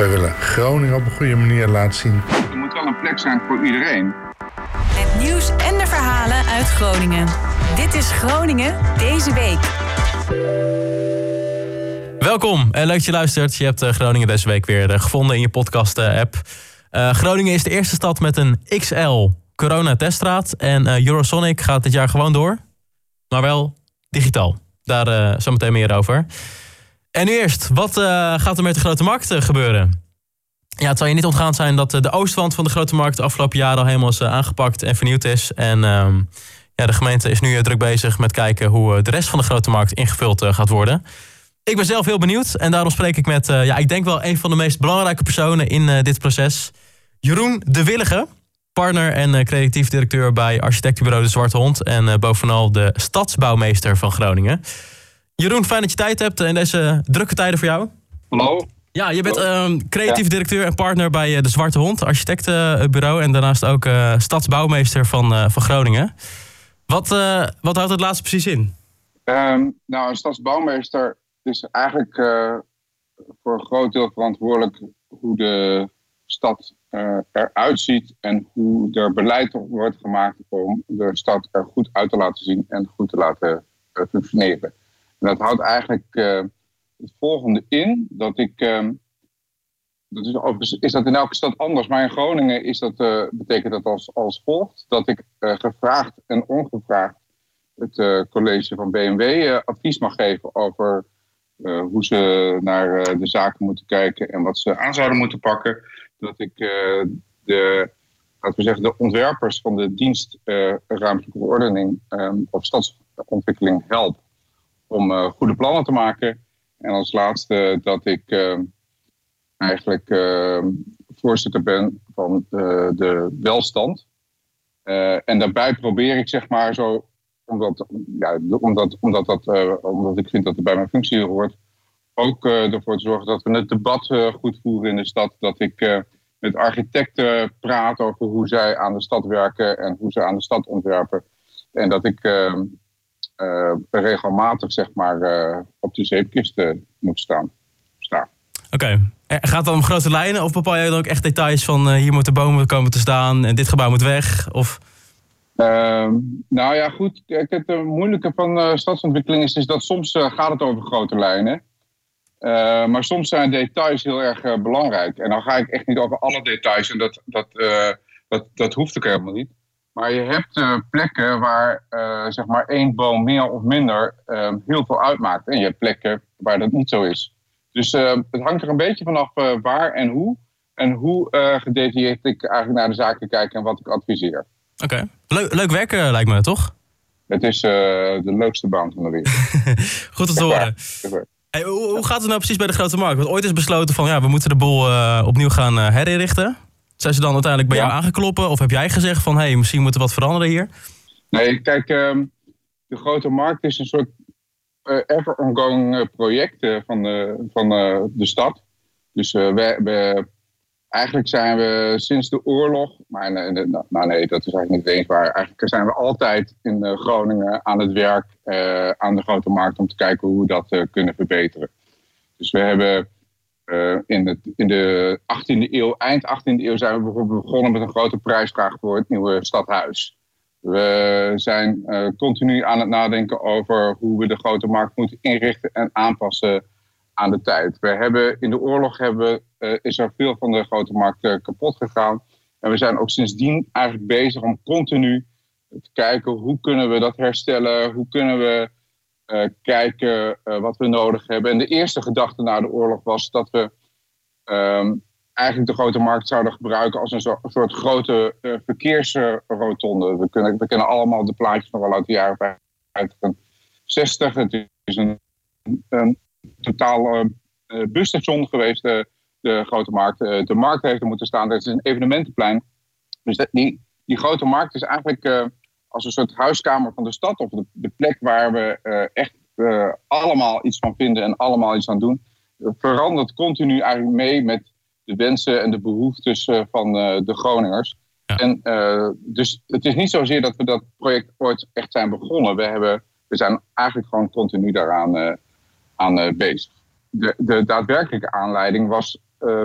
Wij willen Groningen op een goede manier laten zien. Er moet wel een plek zijn voor iedereen. Het nieuws en de verhalen uit Groningen. Dit is Groningen deze week. Welkom en leuk dat je luistert. Je hebt eh, Groningen deze week weer eh, gevonden in je podcast-app. Uh, Groningen is de eerste stad met een XL corona-teststraat. En uh, Eurosonic gaat dit jaar gewoon door, maar wel digitaal. Daar uh, zometeen meer over. En nu eerst, wat uh, gaat er met de Grote Markt gebeuren? Ja, het zal je niet ontgaan zijn dat de oostwand van de Grote Markt de afgelopen jaren al helemaal is aangepakt en vernieuwd is. En ehm, ja, de gemeente is nu druk bezig met kijken hoe de rest van de Grote Markt ingevuld gaat worden. Ik ben zelf heel benieuwd en daarom spreek ik met, ja, ik denk wel een van de meest belangrijke personen in dit proces. Jeroen de Willige, partner en creatief directeur bij architectenbureau De Zwarte Hond en bovenal de stadsbouwmeester van Groningen. Jeroen, fijn dat je tijd hebt in deze drukke tijden voor jou. Hallo. Ja, je bent uh, creatief directeur en partner bij De Zwarte Hond, architectenbureau. En daarnaast ook uh, stadsbouwmeester van, uh, van Groningen. Wat, wat houdt het laatste precies in? Um, nou, een stadsbouwmeester is eigenlijk voor een groot deel verantwoordelijk hoe de stad eruit ziet. En hoe er beleid wordt gemaakt om de stad er goed uit te laten zien en goed te laten functioneren. Dat houdt eigenlijk uh, het volgende in. Dat ik. Uh, dat is, is dat in elke stad anders. Maar in Groningen is dat, uh, betekent dat als, als volgt. Dat ik gevraagd en ongevraagd het college van BMW advies mag geven over hoe ze naar de zaken moeten kijken en wat ze aan zouden moeten pakken. Dat ik de, laten we zeggen, de ontwerpers van de dienst ruimtelijke ordening of stadsontwikkeling help om uh, goede plannen te maken. En als laatste dat ik uh, eigenlijk uh, voorzitter ben van de welstand. en daarbij probeer ik zeg maar zo, omdat, ja, omdat, omdat, dat, omdat ik vind dat het bij mijn functie hoort, ook ervoor te zorgen dat we het debat goed voeren in de stad. Dat ik met architecten praat over hoe zij aan de stad werken en hoe ze aan de stad ontwerpen. En dat ik regelmatig zeg maar, uh, op de zeepkisten moet staan. staan. Oké. Okay. Gaat het dan om grote lijnen of bepaal je dan ook echt details van hier moeten bomen komen te staan en dit gebouw moet weg? Of... Ehm, nou ja, goed. Kijk, het moeilijke van stadsontwikkeling is, is dat soms gaat het over grote lijnen. maar soms zijn details heel erg belangrijk. En dan ga ik echt niet over alle details en dat, dat, dat, dat hoeft ook helemaal niet. Maar je hebt uh, plekken waar uh, zeg maar één boom meer of minder uh, heel veel uitmaakt. En je hebt plekken waar dat niet zo is. Dus het hangt er een beetje vanaf waar en hoe. En hoe gedetailleerd ik eigenlijk naar de zaken kijk en wat ik adviseer. Oké. Okay. leuk werken lijkt me, toch? Het is de leukste baan van de wereld. Goed om te horen. Hey, hoe, hoe, gaat het nou precies bij de Grote Markt? Want ooit is besloten van ja, we moeten de boel opnieuw gaan herinrichten. Zijn ze dan uiteindelijk bij jou aangekloppen? Of heb jij gezegd van, hé, hey, misschien moet er wat veranderen hier? Nee, kijk, ehm, de grote markt is een soort uh, ever ongoing eh, project uh, van, de, van de stad. Dus we, we, eigenlijk zijn we sinds de oorlog, maar nou, nou, nee, dat is eigenlijk niet eens waar. Eigenlijk zijn we altijd in Groningen aan het werk aan de grote markt om te kijken hoe we dat kunnen verbeteren. Dus we hebben uh, in, het, in de 18e eeuw, eind 18e eeuw, zijn we begonnen met een grote prijsvraag voor het nieuwe stadhuis. We zijn uh, continu aan het nadenken over hoe we de grote markt moeten inrichten en aanpassen aan de tijd. We hebben, in de oorlog hebben, uh, is er veel van de grote markt kapot gegaan. En we zijn ook sindsdien eigenlijk bezig om continu te kijken hoe kunnen we dat herstellen, hoe kunnen we kijken uh, wat we nodig hebben. En de eerste gedachte na de oorlog was dat we um, eigenlijk de grote markt zouden gebruiken als een, soort grote uh, verkeersrotonde. We, kunnen, we kennen allemaal de plaatjes nog wel uit de jaren 60. Het is een, een totaal busstation geweest, de, de grote markt. de markt heeft er moeten staan. Het is een evenementenplein. Dus die, die grote markt is eigenlijk als een soort huiskamer van de stad. Of de, de plek waar we uh, echt uh, allemaal iets van vinden en allemaal iets aan doen. verandert continu eigenlijk mee met de wensen en de behoeftes van de Groningers. Ja. En, dus het is niet zozeer dat we dat project ooit echt zijn begonnen. We, hebben, we zijn eigenlijk gewoon continu daaraan aan, bezig. De, de daadwerkelijke aanleiding was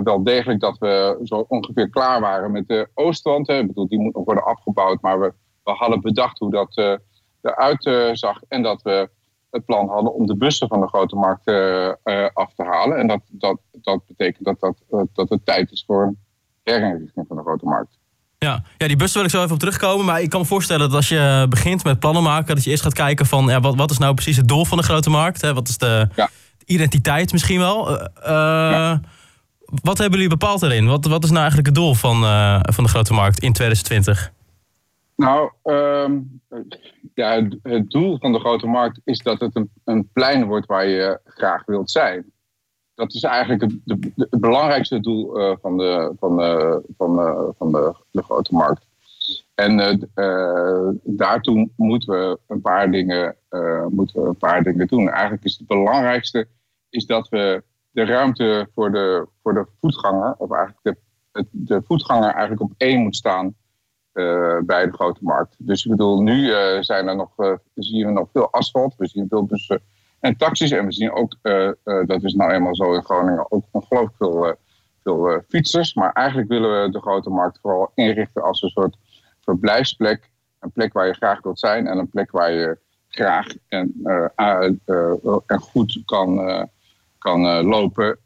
wel degelijk dat we zo ongeveer klaar waren met de oostwand. Hè. Ik bedoel, die moet nog worden afgebouwd, maar we, we hadden bedacht hoe dat eruit zag. En dat we het plan hadden om de bussen van de grote markt af te halen. En dat, dat, dat betekent dat, dat, dat het tijd is voor een herinrichting van de grote markt. Ja. ja, die bussen wil ik zo even op terugkomen. Maar ik kan me voorstellen dat als je begint met plannen maken, dat je eerst gaat kijken van ja, wat, wat is nou precies het doel van de grote markt? Hè? Wat is de identiteit misschien wel? Uh, Wat hebben jullie bepaald erin? Wat, wat is nou eigenlijk het doel van, uh, van de grote markt in 2020? Nou, um, ja, het, doel van de grote markt is dat het een, een plein wordt waar je graag wilt zijn dat is eigenlijk het, de, het belangrijkste doel uh, van, de, van, uh, van, uh, van de, de, grote markt. En daartoe moeten we een paar dingen, moeten we een paar dingen doen. Eigenlijk is het belangrijkste is dat we de ruimte voor de, voor de voetganger, of eigenlijk de, de voetganger eigenlijk op één moet staan bij de grote markt. Dus ik bedoel, nu zijn er nog, zien we nog veel asfalt, we zien veel bussen en taxis. En we zien ook, dat is nou eenmaal zo in Groningen, ook ongelooflijk veel, veel fietsers. Maar eigenlijk willen we de grote markt vooral inrichten als een soort verblijfsplek. Een plek waar je graag wilt zijn en een plek waar je graag en, en goed kan, kan, lopen,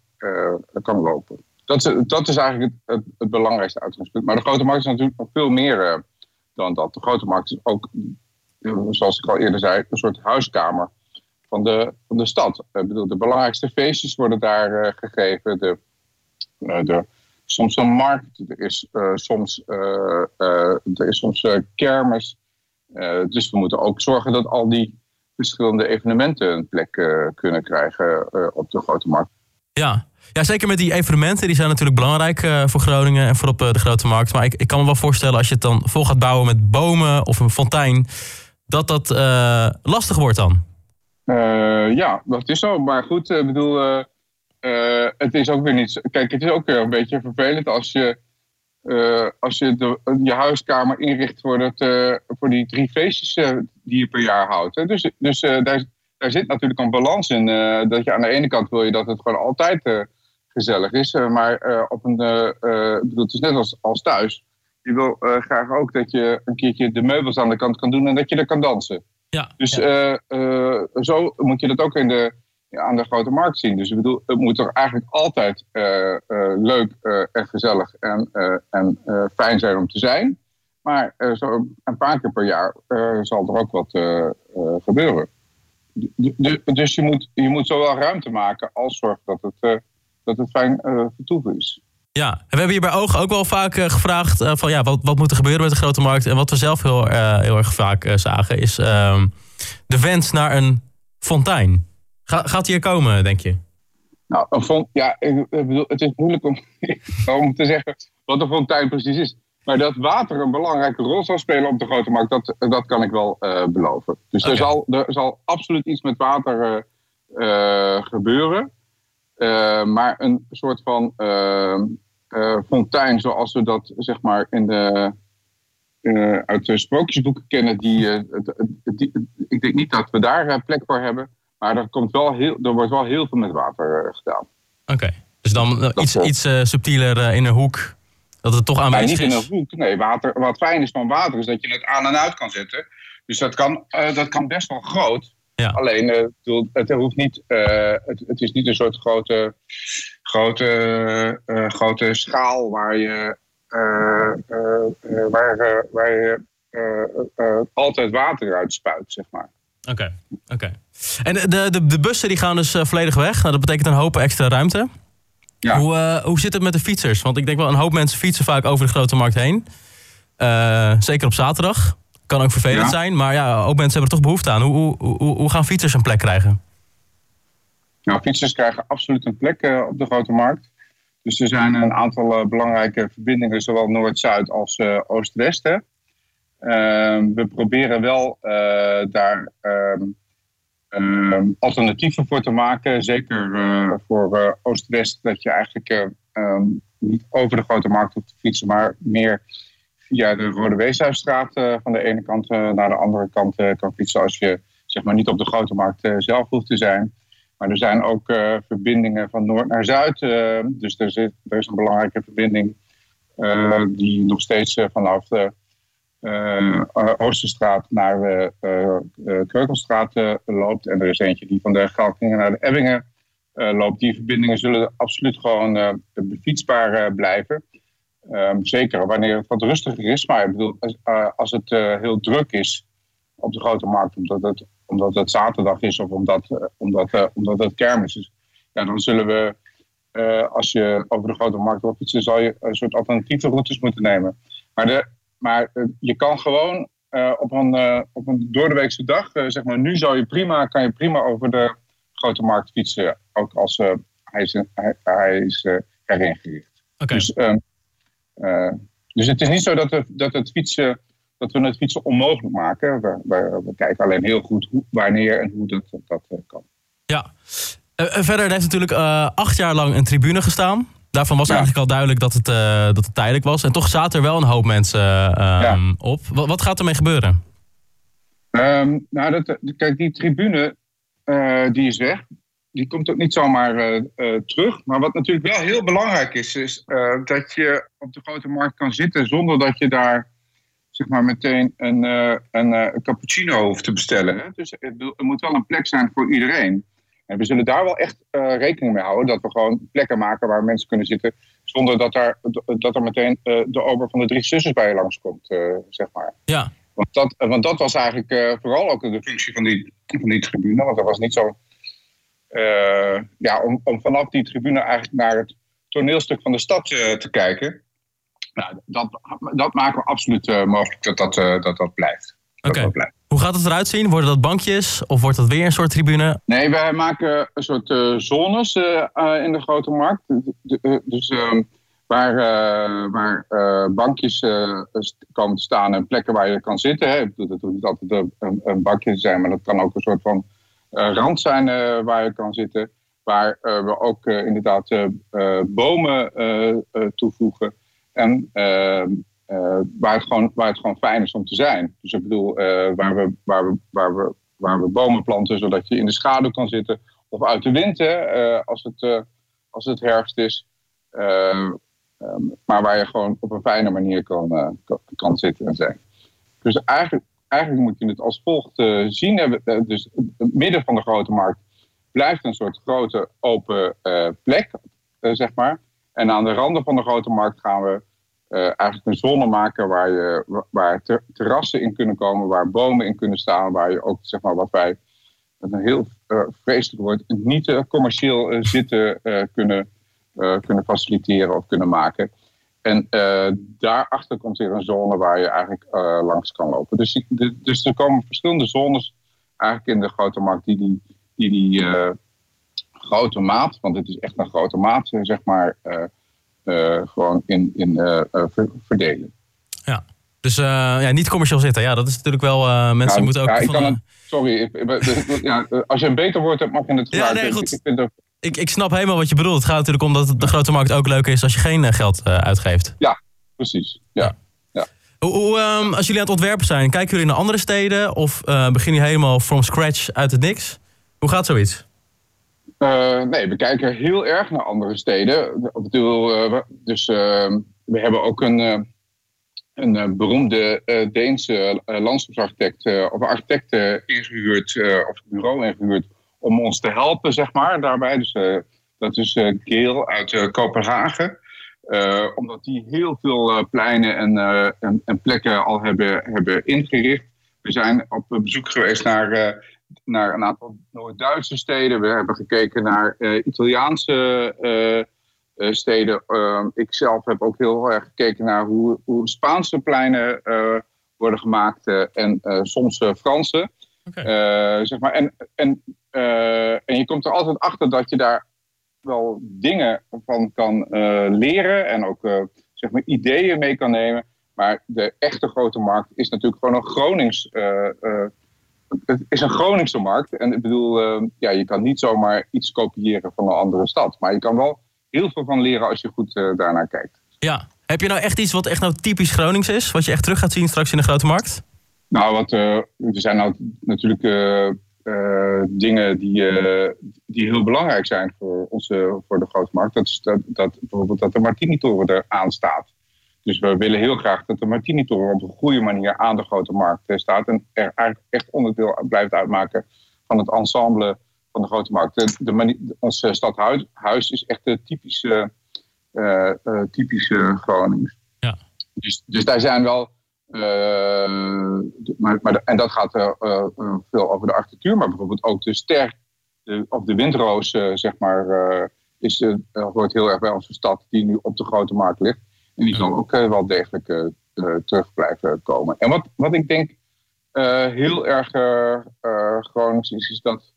kan lopen. Dat dat is eigenlijk het, het, belangrijkste uitgangspunt. Maar de grote markt is natuurlijk nog veel meer dan dat. De grote markt is ook, zoals ik al eerder zei, een soort huiskamer van de, van de stad. Ik bedoel, de belangrijkste feestjes worden daar uh, gegeven. De, uh, de, soms een markt, er is soms, er is soms kermis. dus we moeten ook zorgen dat al die verschillende evenementen een plek kunnen krijgen op de grote markt. Ja. ja, zeker met die evenementen. Die zijn natuurlijk belangrijk voor Groningen en voor op de grote markt. Maar ik, ik kan me wel voorstellen als je het dan vol gaat bouwen met bomen of een fontein... dat dat lastig wordt dan. Ja, dat is zo. Maar goed, ik bedoel, het is ook weer niet. Kijk, het is ook weer een beetje vervelend als je, als je je huiskamer inricht voor, dat, voor die drie feestjes die je per jaar houdt. Hè. Dus, dus daar, daar zit natuurlijk een balans in. dat je aan de ene kant wil je dat het gewoon altijd gezellig is. maar op een, bedoel, het is net als, als thuis. Je wil graag ook dat je een keertje de meubels aan de kant kan doen en dat je er kan dansen. Ja, dus ja. Zo moet je dat ook in de, aan de grote markt zien. Dus ik bedoel, het moet toch eigenlijk altijd leuk en gezellig en, en fijn zijn om te zijn. Maar zo een paar keer per jaar zal er ook wat gebeuren. Dus je moet, je moet zowel ruimte maken als zorgen dat het, dat het fijn vertoeven is. Ja, en we hebben hier bij Oog ook wel vaak uh, gevraagd uh, van ja, wat, wat moet er gebeuren met de grote markt? En wat we zelf heel, uh, heel erg vaak zagen is uh, de wens naar een fontein. Ga, gaat die er komen, denk je? Nou, een font, ja, ik bedoel, het is moeilijk om, om te zeggen wat een fontein precies is. Maar dat water een belangrijke rol zal spelen op de grote markt, dat, dat kan ik wel beloven. Dus okay. er, zal, er zal absoluut iets met water gebeuren. maar een soort van uh, fontein zoals we dat zeg maar in de, uit de sprookjesboeken kennen. Die, die, ik denk niet dat we daar plek voor hebben. Maar er, komt wel heel, er wordt wel heel veel met water gedaan. Oké, dus dan iets, iets subtieler in een hoek. Dat het toch aanwezig nee, niet in een hoek. Nee, water, wat fijn is van water is dat je het aan en uit kan zetten. Dus dat kan, dat kan best wel groot. Ja. Alleen, uh, het, hoeft niet, uh, het, het, is niet een soort grote, grote, uh, grote schaal waar je, waar, waar je altijd water uit spuit, zeg maar. Oké, oké. En de, de, de bussen die gaan dus volledig weg. Nou, dat betekent een hoop extra ruimte. Ja. Hoe, hoe zit het met de fietsers? Want ik denk wel, een hoop mensen fietsen vaak over de grote markt heen. zeker op zaterdag. Kan ook vervelend zijn, maar ja, ook mensen hebben er toch behoefte aan. Hoe, hoe, hoe gaan fietsers een plek krijgen? Nou, fietsers krijgen absoluut een plek uh, op de grote markt. Dus er zijn een aantal belangrijke verbindingen, zowel Noord-Zuid als Oost-West. Uh, we proberen wel daar ehm, ehm, alternatieven voor te maken. Zeker voor Oost-West, dat je eigenlijk ehm, niet over de grote markt hoeft te fietsen, maar meer via de Rode Weeshuisstraat uh, van de ene kant uh, naar de andere kant uh, kan fietsen als je zeg maar, niet op de grote markt zelf hoeft te zijn. Maar er zijn ook verbindingen van noord naar zuid. dus er, zit, er is een belangrijke verbinding die nog steeds vanaf de Oosterstraat naar de Kreukelstraat loopt. En er is eentje die van de Galkingen naar de Ebbingen loopt. Die verbindingen zullen absoluut gewoon befietsbaar blijven. Ehm, zeker wanneer het wat rustiger is. Maar ik bedoel, als, als het heel druk is op de grote markt, omdat het, omdat het zaterdag is of omdat, uh, omdat, uh, omdat het kermis is. Ja, dan zullen we, uh, als je over de grote markt wil fietsen, zal je een soort alternatieve routes moeten nemen. Maar, de, maar je kan gewoon op, een, op een doordeweekse dag, zeg maar, nu zou je prima, kan je prima over de grote markt fietsen, ook als hij is, hij, hij is erin gericht. Okay. Dus, ehm, dus het is niet zo dat, dat het fietsen dat we het fietsen onmogelijk maken. We, we, we kijken alleen heel goed hoe, wanneer en hoe dat, dat kan. Ja. Uh, verder heeft natuurlijk uh, acht jaar lang een tribune gestaan. Daarvan was ja. eigenlijk al duidelijk dat het, dat het tijdelijk was. En toch zaten er wel een hoop mensen ja. op. Wat, wat, gaat ermee gebeuren? Um, nou, dat, kijk, die tribune die is weg. Die komt ook niet zomaar terug. Maar wat natuurlijk wel heel belangrijk is, is dat je op de grote markt kan zitten zonder dat je daar zeg maar meteen een, een, cappuccino hoeft te bestellen. Hè? Dus er moet wel een plek zijn voor iedereen. En we zullen daar wel echt uh, rekening mee houden. Dat we gewoon plekken maken waar mensen kunnen zitten. Zonder dat, daar, dat er meteen de ober van de drie zussen bij je langskomt, zeg maar. Ja. Want dat, want dat was eigenlijk vooral ook de functie van die, van die tribune. Want dat was niet zo... ja, om, om vanaf die tribune eigenlijk naar het toneelstuk van de stad te kijken. Nou, dat, dat maken we absoluut uh, mogelijk dat dat, uh, dat, dat blijft. Oké. Okay. Hoe gaat het eruit zien? Worden dat bankjes of wordt dat weer een soort tribune? Nee, wij maken een soort uh, zones in de grote markt. dus ehm, waar, waar bankjes komen te staan en plekken waar je kan zitten. Hè. Dat hoeft niet altijd een, een, bankje te zijn, maar dat kan ook een soort van rand zijn waar je kan zitten. Waar we ook inderdaad bomen toevoegen. En ehm, eh, waar, het gewoon, waar het gewoon fijn is om te zijn. Dus ik bedoel, eh, waar, we, waar, we, waar, we, waar we bomen planten zodat je in de schaduw kan zitten. Of uit de wind, hè, eh, als, het, als het herfst is. Ehm, maar waar je gewoon op een fijne manier kan, kan, zitten en zijn. Dus eigenlijk, eigenlijk moet je het als volgt zien. Dus het midden van de grote markt blijft een soort grote open plek, zeg maar. En aan de randen van de grote markt gaan we uh, eigenlijk een zone maken waar, je, waar ter, terrassen in kunnen komen, waar bomen in kunnen staan, waar je ook, zeg maar, wat wij een heel uh, vreselijk woord, niet uh, commercieel zitten kunnen, kunnen faciliteren of kunnen maken. En daarachter komt weer een zone waar je eigenlijk langs kan lopen. Dus, dus er komen verschillende zones eigenlijk in de grote markt die die, die, die grote maat, want het is echt een grote maat, zeg maar, gewoon in, in uh, verdelen. Ja, dus ja, niet commercieel zitten. Ja, dat is natuurlijk wel. mensen moeten ook. Ja, ik kan het, sorry, ik, ja, als je een beter woord hebt, mag je het gebruiken. Ja, nee, goed. Ik, vind ik, ik snap helemaal wat je bedoelt. Het gaat natuurlijk om dat de grote markt ook leuker is als je geen geld uitgeeft. Ja, precies. Ja. ja. Hoe, hoe, um, als jullie aan het ontwerpen zijn, kijken jullie naar andere steden of beginnen jullie helemaal from scratch uit het niks? Hoe gaat zoiets? Uh, nee, we kijken heel erg naar andere steden. Bedoel, uh, dus uh, we hebben ook een, een beroemde Deense landschapsarchitect of architect ingehuurd, of bureau ingehuurd, om ons te helpen, zeg maar, daarbij. Dus dat is Geel uit Kopenhagen. omdat die heel veel pleinen en, en, en, plekken al hebben, hebben ingericht. We zijn op bezoek geweest naar naar een aantal Noord-Duitse steden. We hebben gekeken naar uh, Italiaanse uh, steden. ik zelf heb ook heel erg gekeken naar hoe, hoe Spaanse pleinen worden gemaakt en soms Franse. Okay. zeg maar. en, en, en je komt er altijd achter dat je daar wel dingen van kan leren en ook zeg maar ideeën mee kan nemen. Maar de echte grote markt is natuurlijk gewoon een Gronings het is een Groningse markt. En ik bedoel, uh, ja, je kan niet zomaar iets kopiëren van een andere stad. Maar je kan wel heel veel van leren als je goed uh, daarnaar kijkt. Ja. Heb je nou echt iets wat echt nou typisch Gronings is? Wat je echt terug gaat zien straks in de grote markt? Nou, wat, uh, er zijn nou natuurlijk eh, dingen die, eh, die heel belangrijk zijn voor, onze, voor de grote markt. Dat is dat, dat bijvoorbeeld dat de Martini-toren er aan staat. Dus we willen heel graag dat de Martini-toren op een goede manier aan de grote markt staat. En er eigenlijk echt onderdeel blijft uitmaken van het ensemble van de grote markt. De, de ons stadhuis is echt de typische, uh, typische Gronings. Ja. Dus, dus daar zijn wel uh, maar, maar, en dat gaat veel over de architectuur, maar bijvoorbeeld ook de ster de, of de windroos, zeg maar, is, hoort heel erg bij onze stad die nu op de grote markt ligt. En die zal ook wel degelijk terug blijven komen. En wat, wat ik denk heel erg Gronings is, is dat,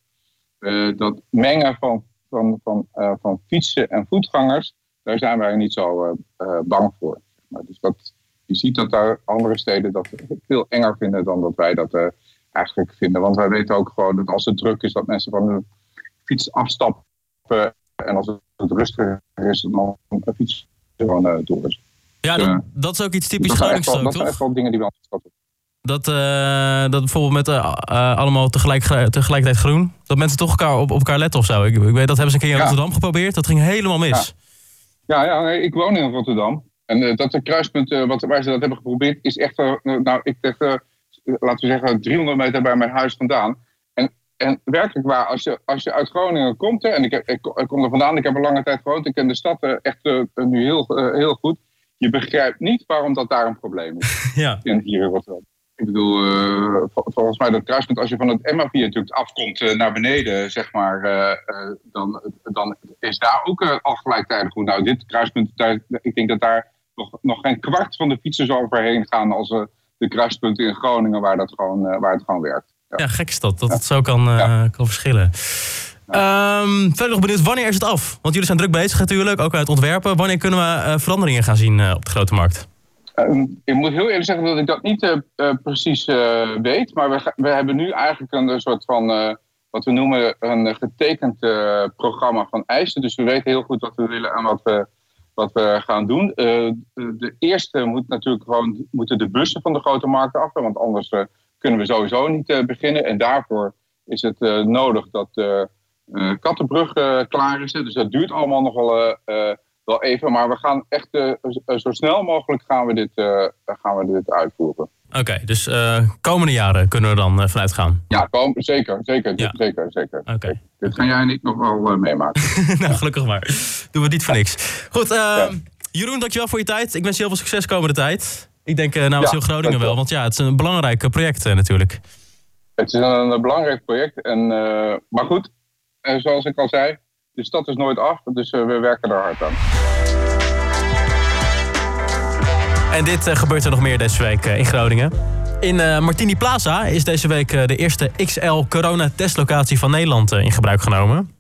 dat mengen van, van, van, van fietsen en voetgangers, daar zijn wij niet zo bang voor. Zeg maar. Dus dat, je ziet dat daar andere steden dat veel enger vinden dan dat wij dat uh, eigenlijk vinden. Want wij weten ook gewoon dat als het druk is, dat mensen van hun fiets afstappen. En als het rustiger is, dan een fiets gewoon uh, door is. Ja, dat, dat, is ook iets typisch Gronings toch? Dat zijn echt wel dingen die we dat, uh, dat bijvoorbeeld met uh, allemaal tegelijk, tegelijkertijd groen. Dat mensen toch elkaar op, op elkaar letten of zo. Ik, ik weet dat hebben ze een keer in Rotterdam geprobeerd. Dat ging helemaal mis. Ja, ja, ik woon in Rotterdam. En dat de kruispunt wat, waar ze dat hebben geprobeerd, is echt, nou, ik zeg, laten we zeggen, 300 meter bij mijn huis vandaan. En, en werkelijk waar, als je, als je uit Groningen komt, hè, en ik, ik, ik, kom er vandaan, ik heb een lange tijd gewoond, ik ken de stad echt nu heel, heel goed. Je begrijpt niet waarom dat daar een probleem is. Ja. In, hier in Rotterdam. Ik bedoel, volgens mij dat kruispunt, als je van het Emma natuurlijk afkomt naar beneden, zeg maar, dan, dan is daar ook al gelijktijdig goed. Nou, dit kruispunt, daar, ik denk dat daar nog, nog geen kwart van de fietsers overheen gaan als de kruispunten in Groningen waar, dat gewoon, waar het gewoon werkt. Ja. ja, gek is dat, dat het zo kan, ja. kan verschillen. Um, verder nog benieuwd, wanneer is het af? Want jullie zijn druk bezig natuurlijk, ook uit ontwerpen. Wanneer kunnen we veranderingen gaan zien op de grote markt? Um, ik moet heel eerlijk zeggen dat ik dat niet precies weet. Maar we, we hebben nu eigenlijk een soort van wat we noemen een getekend programma van eisen. Dus we weten heel goed wat we willen en wat we wat we gaan doen. De eerste moet natuurlijk gewoon, moeten de bussen van de grote markt af, want anders kunnen we sowieso niet beginnen. En daarvoor is het nodig dat Kattenbrug klaar is. Dus dat duurt allemaal nog wel, wel even. Maar we gaan echt zo snel mogelijk gaan we dit, gaan we dit uitvoeren. Oké, dus uh, komende jaren kunnen we dan vanuit gaan? Ja, kom, zeker, zeker, ja. zeker, zeker. Oké. Okay. Dit ga jij niet nog wel meemaken. nou, gelukkig maar. Doen we niet voor niks. Goed, ja. Jeroen, dankjewel voor je tijd. Ik wens je heel veel succes komende tijd. Ik denk namens ja, heel Groningen wel, want ja, het is een belangrijk project natuurlijk. Het is een, een belangrijk project, en, maar goed, zoals ik al zei, de stad is nooit af, dus we werken er hard aan. En dit uh, gebeurt er nog meer deze week uh, in Groningen. In Martini Plaza is deze week de eerste XL corona-testlocatie van Nederland in gebruik genomen.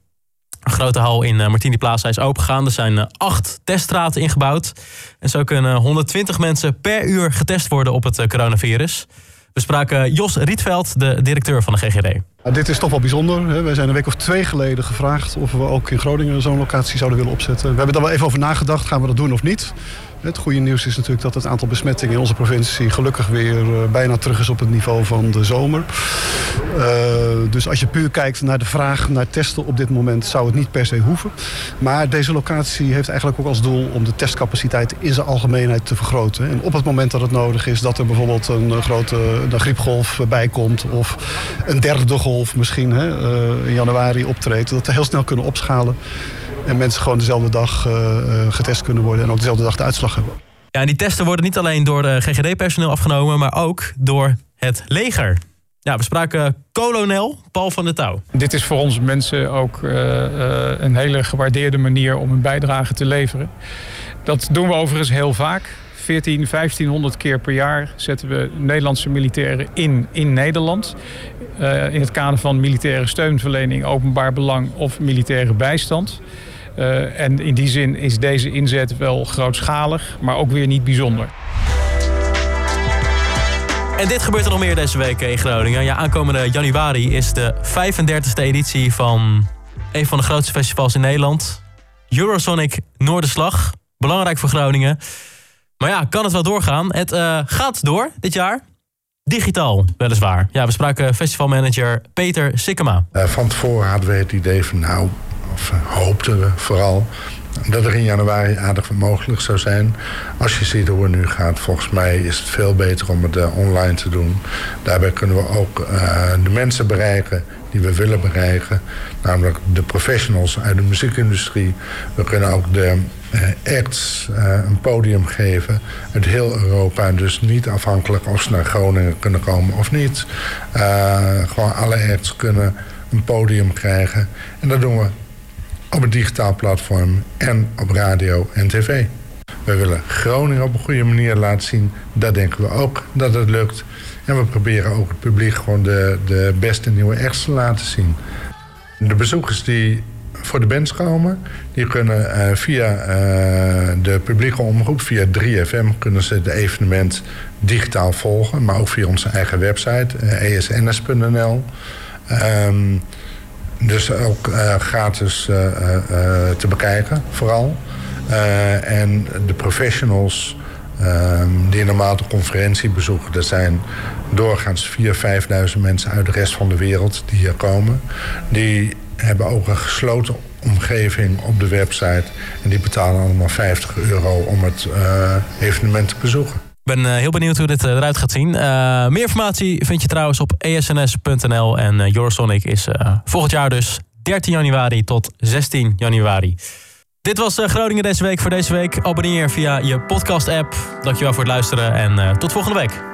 Een grote hal in Martini Plaza is opengegaan. Er zijn acht teststraten ingebouwd. En zo kunnen 120 mensen per uur getest worden op het coronavirus. We spraken Jos Rietveld, de directeur van de GGD. Dit is toch wel bijzonder. Wij zijn een week of twee geleden gevraagd of we ook in Groningen zo'n locatie zouden willen opzetten. We hebben daar wel even over nagedacht, gaan we dat doen of niet? Het goede nieuws is natuurlijk dat het aantal besmettingen in onze provincie gelukkig weer uh, bijna terug is op het niveau van de zomer. Uh, dus als je puur kijkt naar de vraag naar testen op dit moment zou het niet per se hoeven. Maar deze locatie heeft eigenlijk ook als doel om de testcapaciteit in zijn algemeenheid te vergroten. En op het moment dat het nodig is dat er bijvoorbeeld een grote een griepgolf bij komt of een derde golf misschien hè, in januari optreedt, dat we heel snel kunnen opschalen. En mensen gewoon dezelfde dag uh, getest kunnen worden en ook dezelfde dag de uitslag hebben. Ja, en die testen worden niet alleen door de GGD-personeel afgenomen, maar ook door het leger. Ja, we spraken kolonel Paul van der Touw. Dit is voor ons mensen ook uh, uh, een hele gewaardeerde manier om een bijdrage te leveren. Dat doen we overigens heel vaak. 14, 1500 keer per jaar zetten we Nederlandse militairen in in Nederland. Uh, in het kader van militaire steunverlening, openbaar belang of militaire bijstand. Uh, en in die zin is deze inzet wel grootschalig, maar ook weer niet bijzonder. En dit gebeurt er nog meer deze week in Groningen. Ja, aankomende januari is de 35e editie van een van de grootste festivals in Nederland. Eurosonic Noorderslag. Belangrijk voor Groningen. Maar ja, kan het wel doorgaan? Het uh, gaat door dit jaar. Digitaal, weliswaar. Ja, we spraken festivalmanager Peter Sikkema. Uh, van tevoren hadden we het idee van nou, of hoopten we vooral dat er in januari aardig mogelijk zou zijn. Als je ziet hoe het nu gaat, volgens mij is het veel beter om het uh, online te doen. Daarbij kunnen we ook uh, de mensen bereiken die we willen bereiken. Namelijk de professionals uit de muziekindustrie. We kunnen ook de uh, acts een podium geven uit heel Europa. Dus niet afhankelijk of ze naar Groningen kunnen komen of niet. gewoon alle acts kunnen een podium krijgen. En dat doen we op een digitaal platform en op radio en tv. We willen Groningen op een goede manier laten zien. Dat denken we ook dat het lukt. En we proberen ook het publiek gewoon de, de beste nieuwe acts te laten zien. De bezoekers die voor de bands komen, die kunnen uh, via uh, de publieke omroep, via 3FM, kunnen ze het evenement digitaal volgen. Maar ook via onze eigen website, esns.nl. Um, dus ook uh, gratis uh, uh, te bekijken, vooral. en de professionals ehm, die normaal de conferentie bezoeken... dat zijn doorgaans 4.000, 5.000 mensen uit de rest van de wereld die hier komen. Die hebben ook een gesloten omgeving op de website. En die betalen allemaal 50 euro om het evenement te bezoeken. Ik ben heel benieuwd hoe dit eruit gaat zien. Uh, meer informatie vind je trouwens op esns.nl. En uh, Eurosonic is volgend jaar dus 13 januari tot 16 januari. Dit was Groningen deze week voor deze week. Abonneer via je podcast-app. Dankjewel voor het luisteren en tot volgende week.